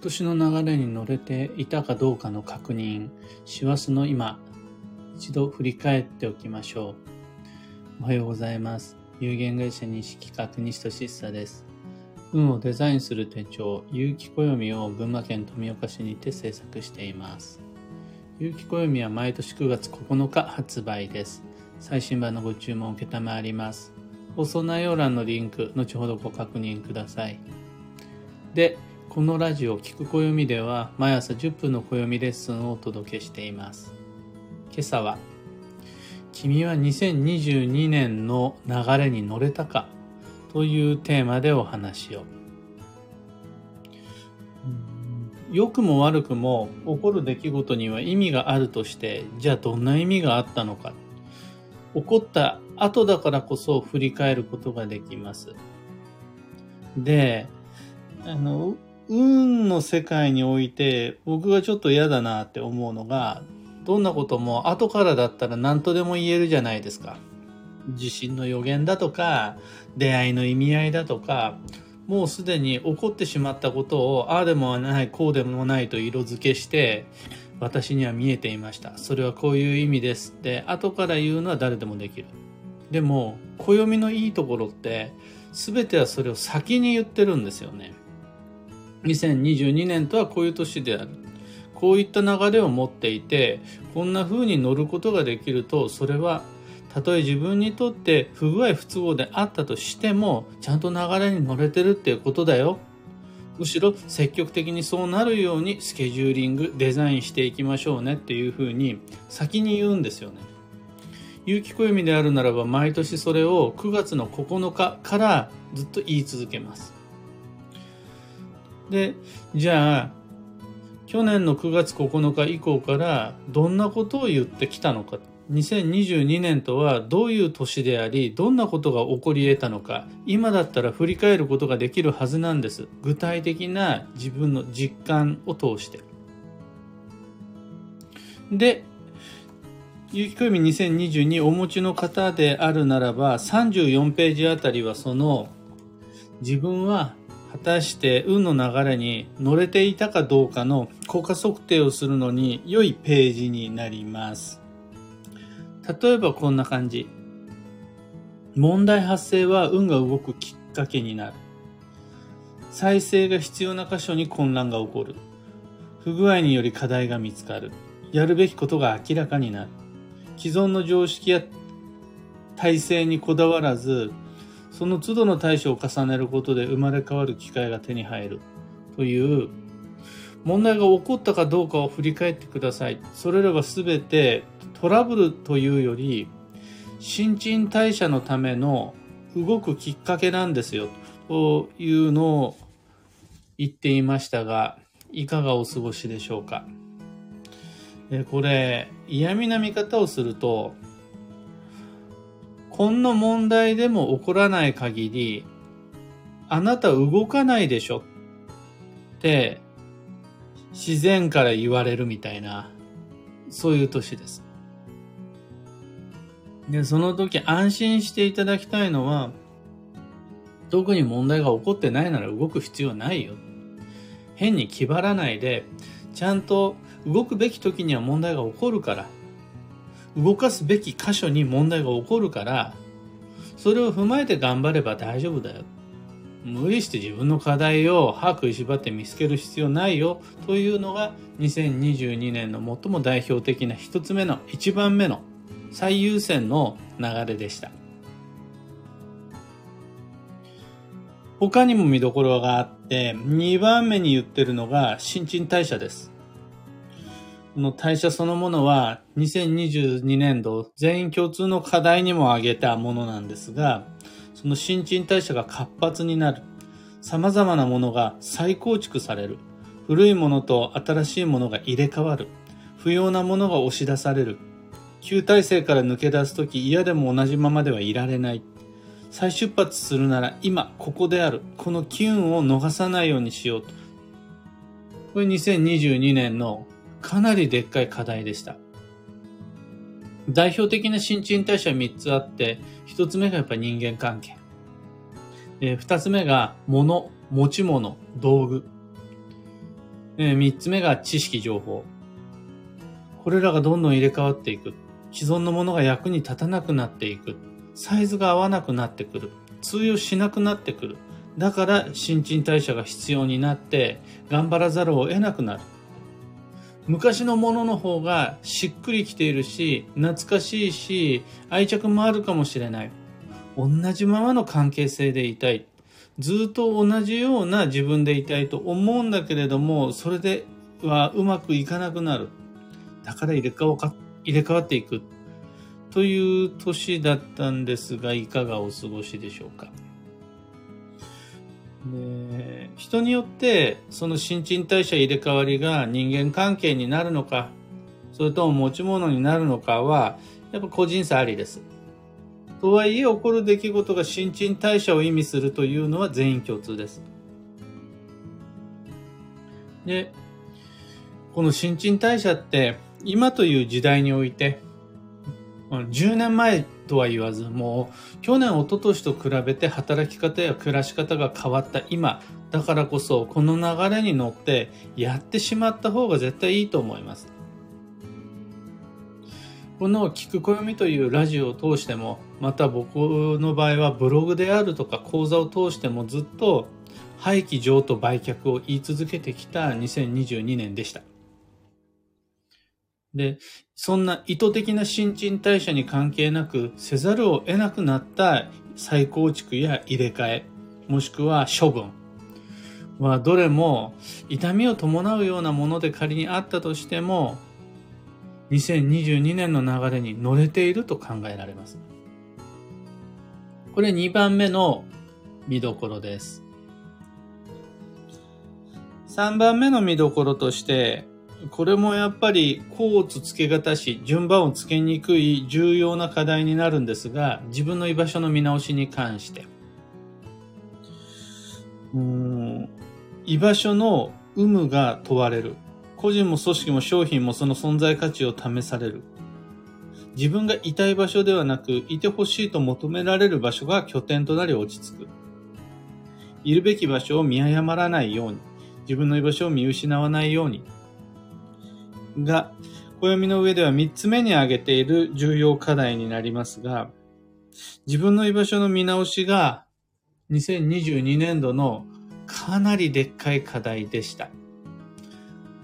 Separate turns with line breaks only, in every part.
年の流れに乗れていたかどうかの確認、師走の今、一度振り返っておきましょう。おはようございます。有限会社西企画西俊久です。運をデザインする手帳、有機暦を群馬県富岡市にて制作しています。有機暦は毎年9月9日発売です。最新版のご注文を承ります。放送内容欄のリンク、後ほどご確認ください。で、このラジオ聞く暦では毎朝10分の暦レッスンをお届けしています。今朝は君は2022年の流れに乗れたかというテーマでお話を。良くも悪くも起こる出来事には意味があるとして、じゃあどんな意味があったのか。起こった後だからこそ振り返ることができます。で、あの、運の世界において僕がちょっと嫌だなって思うのがどんなことも後からだったら何とでも言えるじゃないですか。地震の予言だとか出会いの意味合いだとかもうすでに起こってしまったことをああでもないこうでもないと色付けして私には見えていました。それはこういう意味ですって後から言うのは誰でもできる。でも暦のいいところって全てはそれを先に言ってるんですよね。2022年とはこういう年である。こういった流れを持っていて、こんな風に乗ることができると、それはたとえ自分にとって不具合不都合であったとしても、ちゃんと流れに乗れてるっていうことだよ。むしろ積極的にそうなるようにスケジューリング、デザインしていきましょうねっていう風に先に言うんですよね。有機暦であるならば毎年それを9月の9日からずっと言い続けます。で、じゃあ、去年の9月9日以降からどんなことを言ってきたのか。2022年とはどういう年であり、どんなことが起こり得たのか、今だったら振り返ることができるはずなんです。具体的な自分の実感を通して。で、有機暦2022お持ちの方であるならば、34ページあたりはその自分は果たして運の流れに乗れていたかどうかの効果測定をするのに良いページになります。例えばこんな感じ。問題発生は運が動くきっかけになる。再生が必要な箇所に混乱が起こる。不具合により課題が見つかる。やるべきことが明らかになる。既存の常識や体制にこだわらず、その都度の対処を重ねることで生まれ変わる機会が手に入るという問題が起こったかどうかを振り返ってください。それらは全てトラブルというより新陳代謝のための動くきっかけなんですよというのを言っていましたがいかがお過ごしでしょうか。これ嫌味な見方をするとこんな問題でも起こらない限り、あなた動かないでしょって自然から言われるみたいな、そういう年です。で、その時安心していただきたいのは、特に問題が起こってないなら動く必要ないよ。変に気張らないで、ちゃんと動くべき時には問題が起こるから、動かすべき箇所に問題が起こるからそれを踏まえて頑張れば大丈夫だよ。無理して自分の課題を歯食いしばって見つける必要ないよ。というのが2022年の最も代表的な一つ目の一番目の最優先の流れでした。他にも見どころがあって2番目に言ってるのが新陳代謝です。の代謝そのものは2022年度全員共通の課題にも挙げたものなんですが、その新陳代謝が活発になる。様々なものが再構築される。古いものと新しいものが入れ替わる。不要なものが押し出される。旧体制から抜け出すとき嫌でも同じままではいられない。再出発するなら今、ここである。この機運を逃さないようにしようと。これ2022年のかなりでっかい課題でした。代表的な新陳代謝は3つあって、1つ目がやっぱり人間関係。2つ目が物、持ち物、道具。え、3つ目が知識情報。これらがどんどん入れ替わっていく。既存のものが役に立たなくなっていく。サイズが合わなくなってくる。通用しなくなってくる。だから新陳代謝が必要になって頑張らざるを得なくなる。昔のものの方がしっくりきているし、懐かしいし、愛着もあるかもしれない。同じままの関係性でいたい。ずっと同じような自分でいたいと思うんだけれども、それではうまくいかなくなる。だから入れ替わ入れ替わっていく。という年だったんですが、いかがお過ごしでしょうか？で人によってその新陳代謝入れ替わりが人間関係になるのかそれとも持ち物になるのかはやっぱ個人差ありです。とはいえ起こる出来事が新陳代謝を意味するというのは全員共通です。で、この新陳代謝って今という時代において10年前とは言わず、もう去年、一昨年と比べて働き方や暮らし方が変わった今、だからこそこの流れに乗ってやってしまった方が絶対いいと思います。この聞く暦というラジオを通しても、また僕の場合はブログであるとか講座を通してもずっと廃棄譲渡売却を言い続けてきた2022年でした。で、そんな意図的な新陳代謝に関係なくせざるを得なくなった再構築や入れ替え、もしくは処分はどれも痛みを伴うようなもので仮にあったとしても2022年の流れに乗れていると考えられます。これ2番目の見どころです。3番目の見どころとしてこれもやっぱり、コーツつけがたし、順番をつけにくい重要な課題になるんですが、自分の居場所の見直しに関して。うん居場所の有無が問われる。個人も組織も商品もその存在価値を試される。自分がいたい場所ではなく、いてほしいと求められる場所が拠点となり落ち着く。いるべき場所を見誤らないように、自分の居場所を見失わないように、が、暦の上では3つ目に挙げている重要課題になりますが、自分の居場所の見直しが2022年度のかなりでっかい課題でした。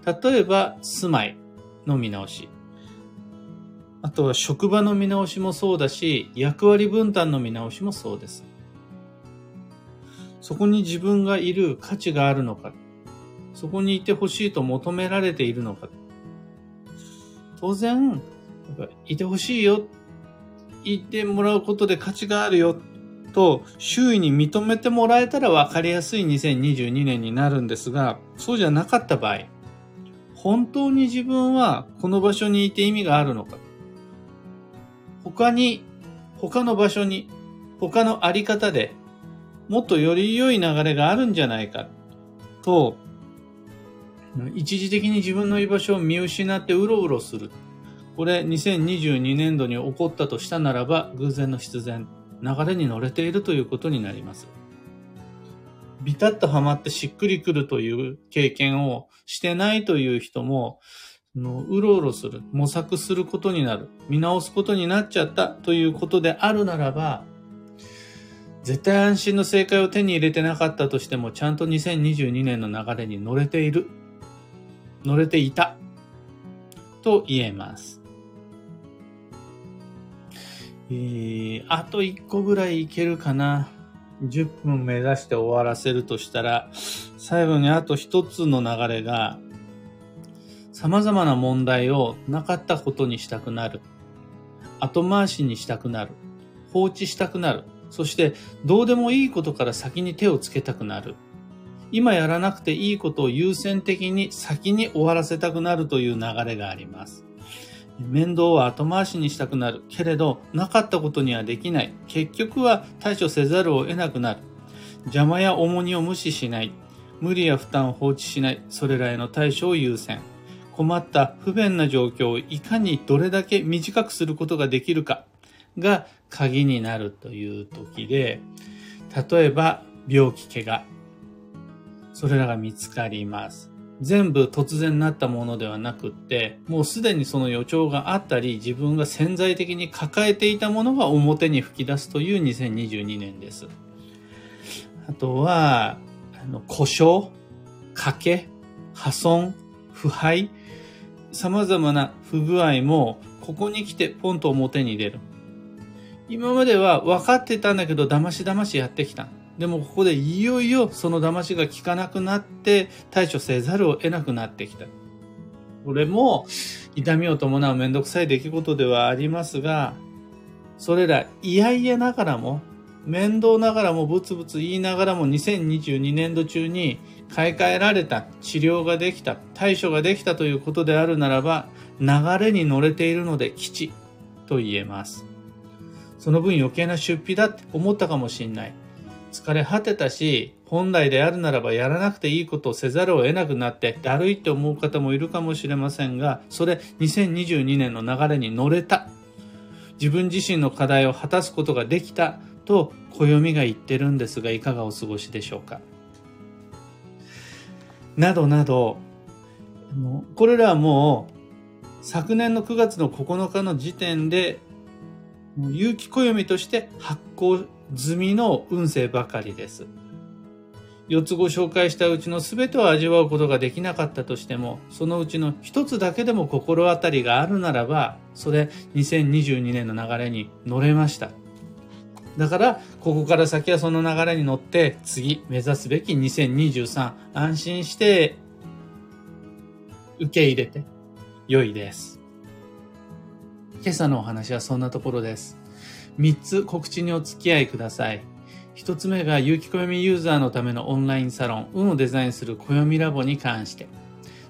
例えば、住まいの見直し。あとは職場の見直しもそうだし、役割分担の見直しもそうです。そこに自分がいる価値があるのか、そこにいてほしいと求められているのか、当然、いてほしいよ、言ってもらうことで価値があるよ、と周囲に認めてもらえたら分かりやすい2022年になるんですが、そうじゃなかった場合、本当に自分はこの場所にいて意味があるのか、他に、他の場所に、他のあり方でもっとより良い流れがあるんじゃないか、と一時的に自分の居場所を見失ってうろうろする。これ2022年度に起こったとしたならば偶然の必然、流れに乗れているということになります。ビタッとはまってしっくりくるという経験をしてないという人も、うろうろする、模索することになる、見直すことになっちゃったということであるならば、絶対安心の正解を手に入れてなかったとしても、ちゃんと2022年の流れに乗れている乗れていたと言えます。えー、あと1個ぐらいいけるかな。10分目指して終わらせるとしたら、最後にあと一つの流れが、様々な問題をなかったことにしたくなる。後回しにしたくなる。放置したくなる。そして、どうでもいいことから先に手をつけたくなる。今やらなくていいことを優先的に先に終わらせたくなるという流れがあります。面倒は後回しにしたくなる。けれど、なかったことにはできない。結局は対処せざるを得なくなる。邪魔や重荷を無視しない。無理や負担を放置しない。それらへの対処を優先。困った不便な状況をいかにどれだけ短くすることができるかが鍵になるという時で、例えば病気、怪我、それらが見つかります。全部突然なったものではなくって、もうすでにその予兆があったり、自分が潜在的に抱えていたものが表に吹き出すという2022年です。あとは、あの故障、賭け、破損、腐敗、様々な不具合も、ここに来てポンと表に出る。今までは分かってたんだけど、騙し騙しやってきた。でもここでいよいよその騙しが効かなくなって対処せざるを得なくなってきた。これも痛みを伴うめんどくさい出来事ではありますが、それら嫌々ながらも、面倒ながらもブツブツ言いながらも2022年度中に買い替えられた、治療ができた、対処ができたということであるならば、流れに乗れているので基地と言えます。その分余計な出費だって思ったかもしんない。疲れ果てたし、本来であるならばやらなくていいことをせざるを得なくなってだるいって思う方もいるかもしれませんが、それ2022年の流れに乗れた。自分自身の課題を果たすことができたと暦が言ってるんですが、いかがお過ごしでしょうか。などなど、これらはもう昨年の9月の9日の時点で有機暦として発行済みの運勢ばかりです。4つご紹介したうちの全てを味わうことができなかったとしても、そのうちの1つだけでも心当たりがあるならば、それ2022年の流れに乗れました。だから、ここから先はその流れに乗って、次目指すべき2023、安心して受け入れて良いです。今朝のお話はそんなところです。3つ告知にお付き合いください。1つ目が有機暦ユーザーのためのオンラインサロン、運をデザインする暦ラボに関して。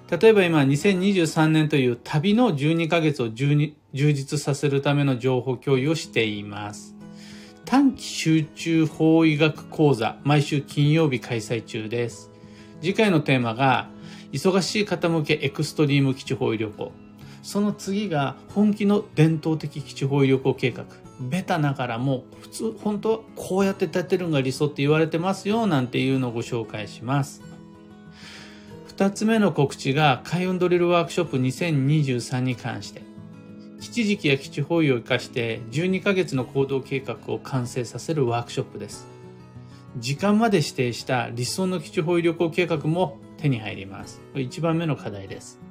例えば今2023年という旅の12ヶ月を充実させるための情報共有をしています。短期集中法医学講座、毎週金曜日開催中です。次回のテーマが、忙しい方向けエクストリーム基地方医旅行。その次が本気の伝統的基地方医旅行計画。ベタながらも普通本当はこうやって立てるのが理想って言われてますよなんていうのをご紹介します。二つ目の告知が開運ドリルワークショップ2023に関して基地時期や基地方位を生かして12ヶ月の行動計画を完成させるワークショップです。時間まで指定した理想の基地方位旅行計画も手に入ります。これ1番目の課題です。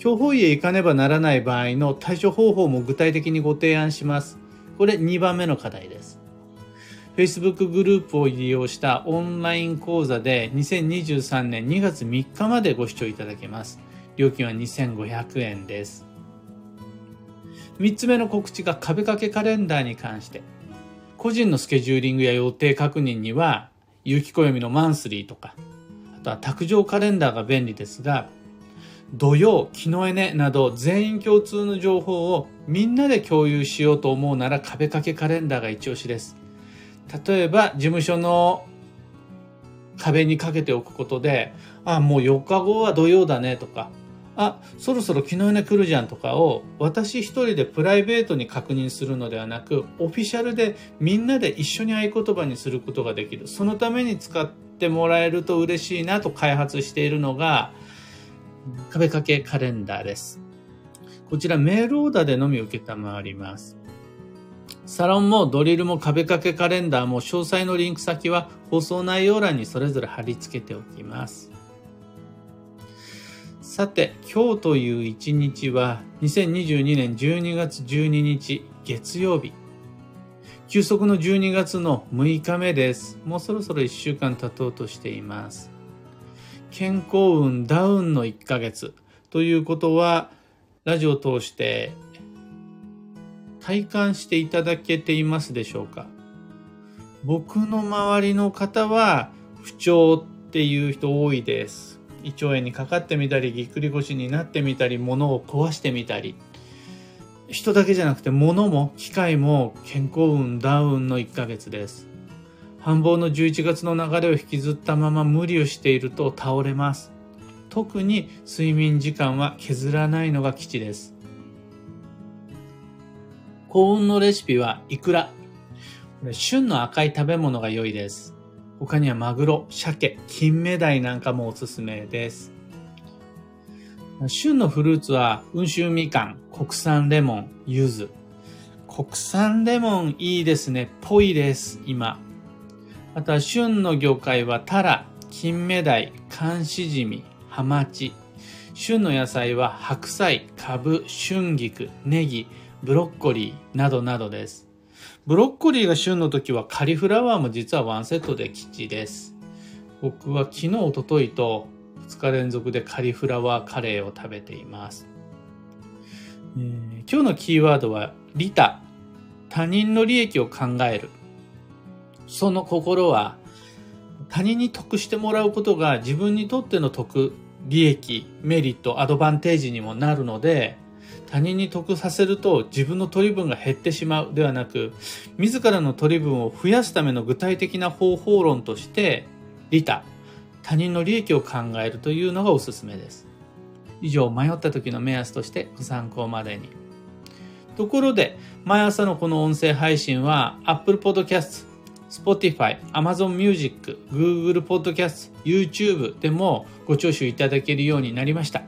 強方位へ行かねばならない場合の対処方法も具体的にご提案します。これ2番目の課題です。Facebook グループを利用したオンライン講座で2023年2月3日までご視聴いただけます。料金は2500円です。3つ目の告知が壁掛けカレンダーに関して。個人のスケジューリングや予定確認には、有機暦のマンスリーとか、あとは卓上カレンダーが便利ですが、土曜、木のエネなど全員共通の情報をみんなで共有しようと思うなら壁掛けカレンダーが一押しです。例えば事務所の壁にかけておくことで、あ、もう4日後は土曜だねとか、あ、そろそろ木のエネ来るじゃんとかを私一人でプライベートに確認するのではなく、オフィシャルでみんなで一緒に合言葉にすることができる。そのために使ってもらえると嬉しいなと開発しているのが、壁掛けカレンダーです。こちらメールオーダーでのみ受けたまわります。サロンもドリルも壁掛けカレンダーも詳細のリンク先は放送内容欄にそれぞれ貼り付けておきます。さて、今日という一日は2022年12月12日月曜日。休息の12月の6日目です。もうそろそろ1週間経とうとしています。健康運ダウンの1ヶ月ということは、ラジオを通して体感していただけていますでしょうか？僕の周りの方は不調っていう人多いです。胃腸炎にかかってみたり、ぎっくり腰になってみたり、物を壊してみたり。人だけじゃなくて物も機械も健康運ダウンの1ヶ月です。繁忙の11月の流れを引きずったまま無理をしていると倒れます。特に睡眠時間は削らないのが基地です。幸運のレシピはイクラ。旬の赤い食べ物が良いです。他にはマグロ、鮭、金目鯛なんかもおすすめです。旬のフルーツは、温州みかん、国産レモン、柚子。国産レモンいいですね。ぽいです、今。あとは旬の魚介はタラ、金目鯛、寒しじみ、ハマチ。旬の野菜は白菜、カブ、春菊、ネギ、ブロッコリーなどなどです。ブロッコリーが旬の時はカリフラワーも実はワンセットで吉です。僕は昨日、おとといと2日連続でカリフラワーカレーを食べています。えー、今日のキーワードは、利他。他人の利益を考える。その心は、他人に得してもらうことが自分にとっての得、利益、メリット、アドバンテージにもなるので、他人に得させると自分の取り分が減ってしまうではなく、自らの取り分を増やすための具体的な方法論として、利他、他人の利益を考えるというのがおすすめです。以上、迷った時の目安としてご参考までに。ところで、毎朝のこの音声配信は Apple Podcast、Spotify、Amazon Music、Google Podcast、YouTube でもご聴取いただけるようになりました。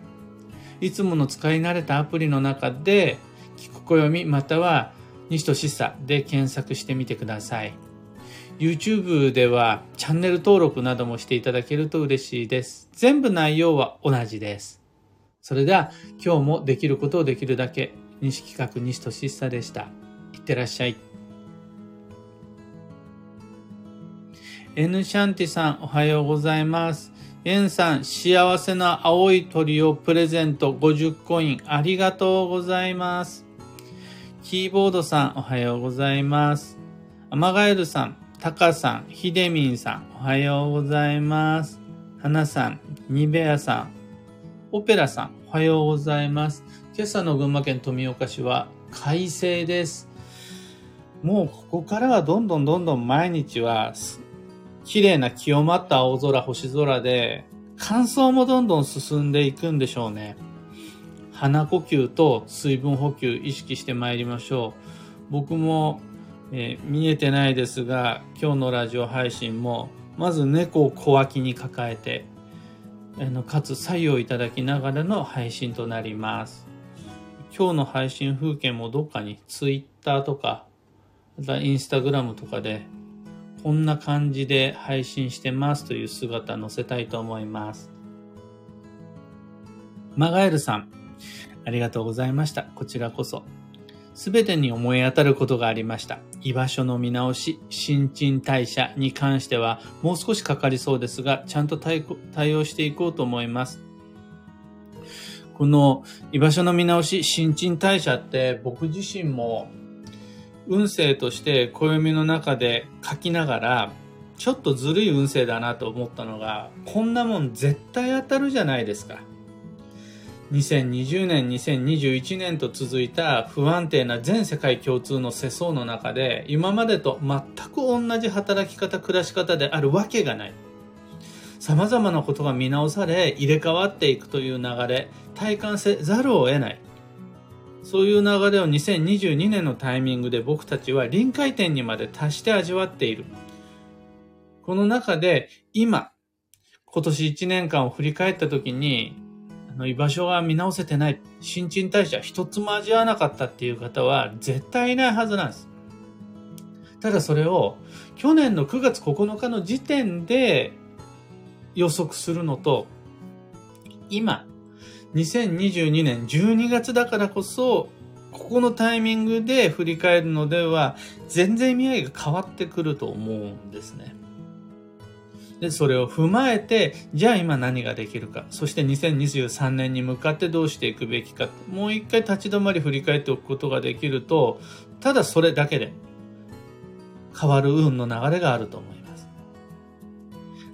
いつもの使い慣れたアプリの中で、聞く暦または西としさで検索してみてください。YouTube ではチャンネル登録などもしていただけると嬉しいです。全部内容は同じです。それでは今日もできることをできるだけ西企画西俊久でした。いってらっしゃい。N シャンティさんおはようございます。エンさん幸せな青い鳥をプレゼント50コインありがとうございます。キーボードさんおはようございます。アマガエルさんタカさん、ヒデミンさん、おはようございます。花さん、ニベアさん、オペラさん、おはようございます。今朝の群馬県富岡市は快晴です。もうここからはどんどんどんどん毎日は綺麗な清まった青空、星空で乾燥もどんどん進んでいくんでしょうね。鼻呼吸と水分補給意識して参りましょう。僕もえー、見えてないですが今日のラジオ配信もまず猫を小脇に抱えてあのかつ左右いただきながらの配信となります今日の配信風景もどっかに Twitter とかインスタグラムとかでこんな感じで配信してますという姿載せたいと思いますマガエルさんありがとうございましたこちらこそすべてに思い当たることがありました。居場所の見直し、新陳代謝に関してはもう少しかかりそうですが、ちゃんと対応していこうと思います。この居場所の見直し、新陳代謝って僕自身も運勢として暦の中で書きながら、ちょっとずるい運勢だなと思ったのが、こんなもん絶対当たるじゃないですか。2020年、2021年と続いた不安定な全世界共通の世相の中で、今までと全く同じ働き方、暮らし方であるわけがない。様々なことが見直され、入れ替わっていくという流れ、体感せざるを得ない。そういう流れを2022年のタイミングで僕たちは臨界点にまで達して味わっている。この中で今、今年1年間を振り返った時にあの居場所が見直せてない、新陳代謝一つも味わわなかったっていう方は絶対いないはずなんです。ただそれを去年の9月9日の時点で予測するのと、今、2022年12月だからこそ、ここのタイミングで振り返るのでは、全然意味合いが変わってくると思うんですね。で、それを踏まえて、じゃあ今何ができるか、そして2023年に向かってどうしていくべきか、もう一回立ち止まり振り返っておくことができると、ただそれだけで変わる運の流れがあると思います。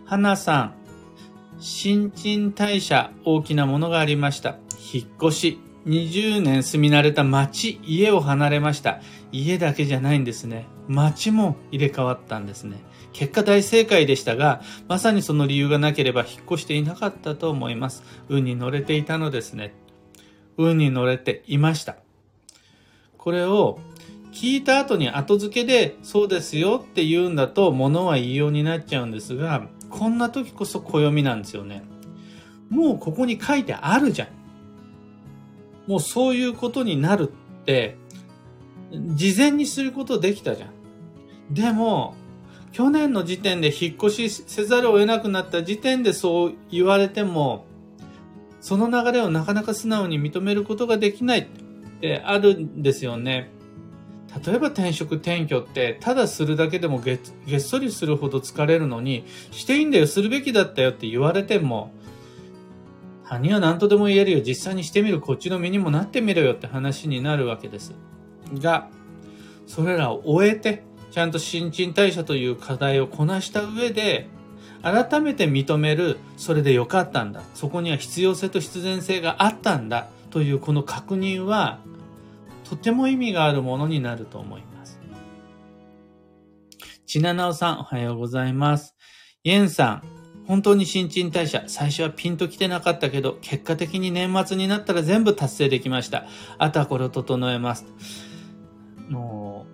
花さん、新陳代謝大きなものがありました。引っ越し、20年住み慣れた町、家を離れました。家だけじゃないんですね。町も入れ替わったんですね。結果大正解でしたが、まさにその理由がなければ引っ越していなかったと思います。運に乗れていたのですね。運に乗れていました。これを聞いた後に後付けでそうですよって言うんだと物は言いようになっちゃうんですが、こんな時こそ暦なんですよね。もうここに書いてあるじゃん。もうそういうことになるって、事前にすることできたじゃん。でも、去年の時点で引っ越しせざるを得なくなった時点でそう言われても、その流れをなかなか素直に認めることができないってあるんですよね。例えば転職転居ってただするだけでもげげっそりするほど疲れるのにしていいんだよするべきだったよって言われても他人は何とでも言えるよ。実際にしてみる。こっちの身にもなってみろよって話になるわけです。がそれらを終えてちゃんと新陳代謝という課題をこなした上で改めて認めるそれでよかったんだ。そこには必要性と必然性があったんだ。というこの確認はとても意味があるものになると思います。ちななおさん、おはようございます。イエンさん、本当に新陳代謝、最初はピンと来てなかったけど、結果的に年末になったら全部達成できました。あとはこれを整えます。も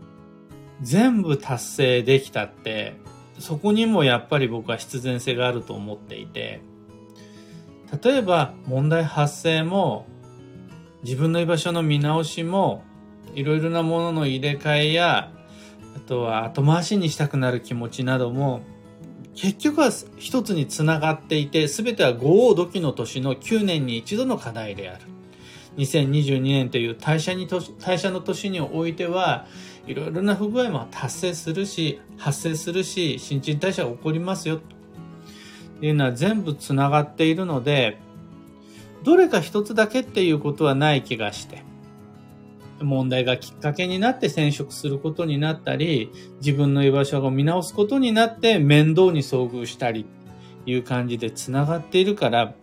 う、全部達成できたって、そこにもやっぱり僕は必然性があると思っていて、例えば問題発生も自分の居場所の見直しもいろいろなものの入れ替えやあとは後回しにしたくなる気持ちなども結局は一つにつながっていて全ては五王土器の年の9年に一度の課題である。2022年という代謝に代謝の年においてはいろいろな不具合も達成するし発生するし新陳代謝が起こりますよ。というのは全部つながっているのでどれか一つだけっていうことはない気がして、問題がきっかけになって転職することになったり、自分の居場所を見直すことになって面倒に遭遇したり、いう感じで繋がっているから、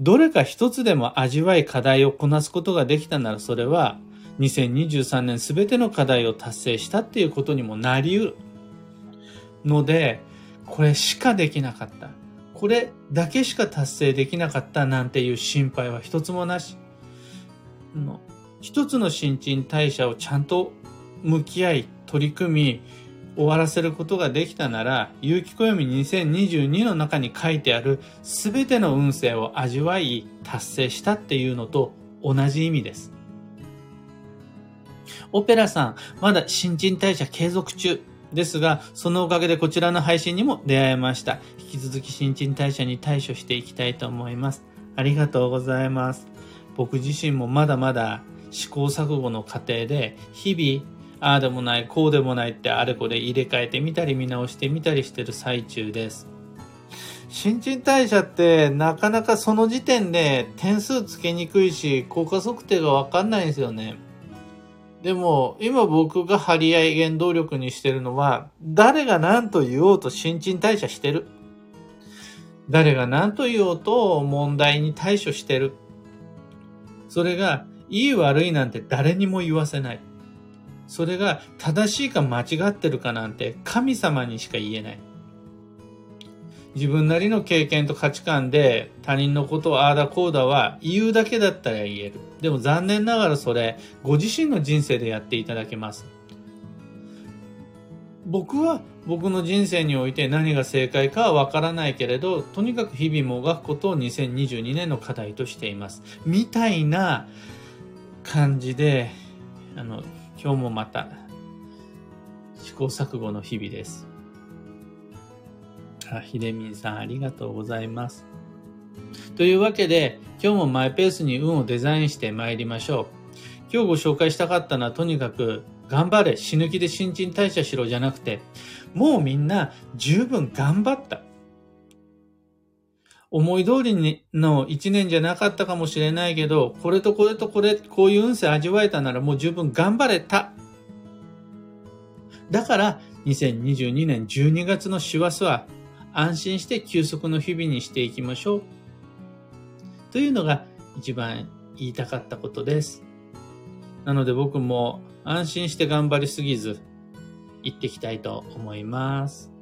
どれか一つでも味わい課題をこなすことができたならそれは2023年すべての課題を達成したっていうことにもなりうる。ので、これしかできなかった。これだけしか達成できなかったなんていう心配は一つもなし。一つの新陳代謝をちゃんと向き合い、取り組み、終わらせることができたなら、有機暦2022の中に書いてある全ての運勢を味わい達成したっていうのと同じ意味です。オペラさん、まだ新陳代謝継続中。ですが、そのおかげでこちらの配信にも出会えました。引き続き新陳代謝に対処していきたいと思います。ありがとうございます。僕自身もまだまだ試行錯誤の過程で、日々、ああでもない、こうでもないってあれこれ入れ替えてみたり見直してみたりしてる最中です。新陳代謝ってなかなかその時点で点数つけにくいし、効果測定がわかんないんですよね。でも、今僕が張り合い原動力にしてるのは、誰が何と言おうと新陳代謝してる。誰が何と言おうと問題に対処してる。それが、いい悪いなんて誰にも言わせない。それが正しいか間違ってるかなんて神様にしか言えない。自分なりの経験と価値観で他人のことをああだこうだは言うだけだったら言える。でも残念ながらそれ、ご自身の人生でやっていただけます。僕は僕の人生において何が正解かはわからないけれど、とにかく日々もがくことを2022年の課題としています。みたいな感じで、あの、今日もまた試行錯誤の日々です。あ、ひでみんさんありがとうございます。というわけで、今日もマイペースに運をデザインして参りましょう。今日ご紹介したかったのはとにかく、頑張れ、死ぬ気で新陳代謝しろじゃなくて、もうみんな十分頑張った。思い通りにの一年じゃなかったかもしれないけど、これとこれとこれ、こういう運勢味わえたならもう十分頑張れた。だから、2022年12月の師走は安心して休息の日々にしていきましょう。というのが一番言いたかったことです。なので僕も安心して頑張りすぎず、行ってきたいと思います。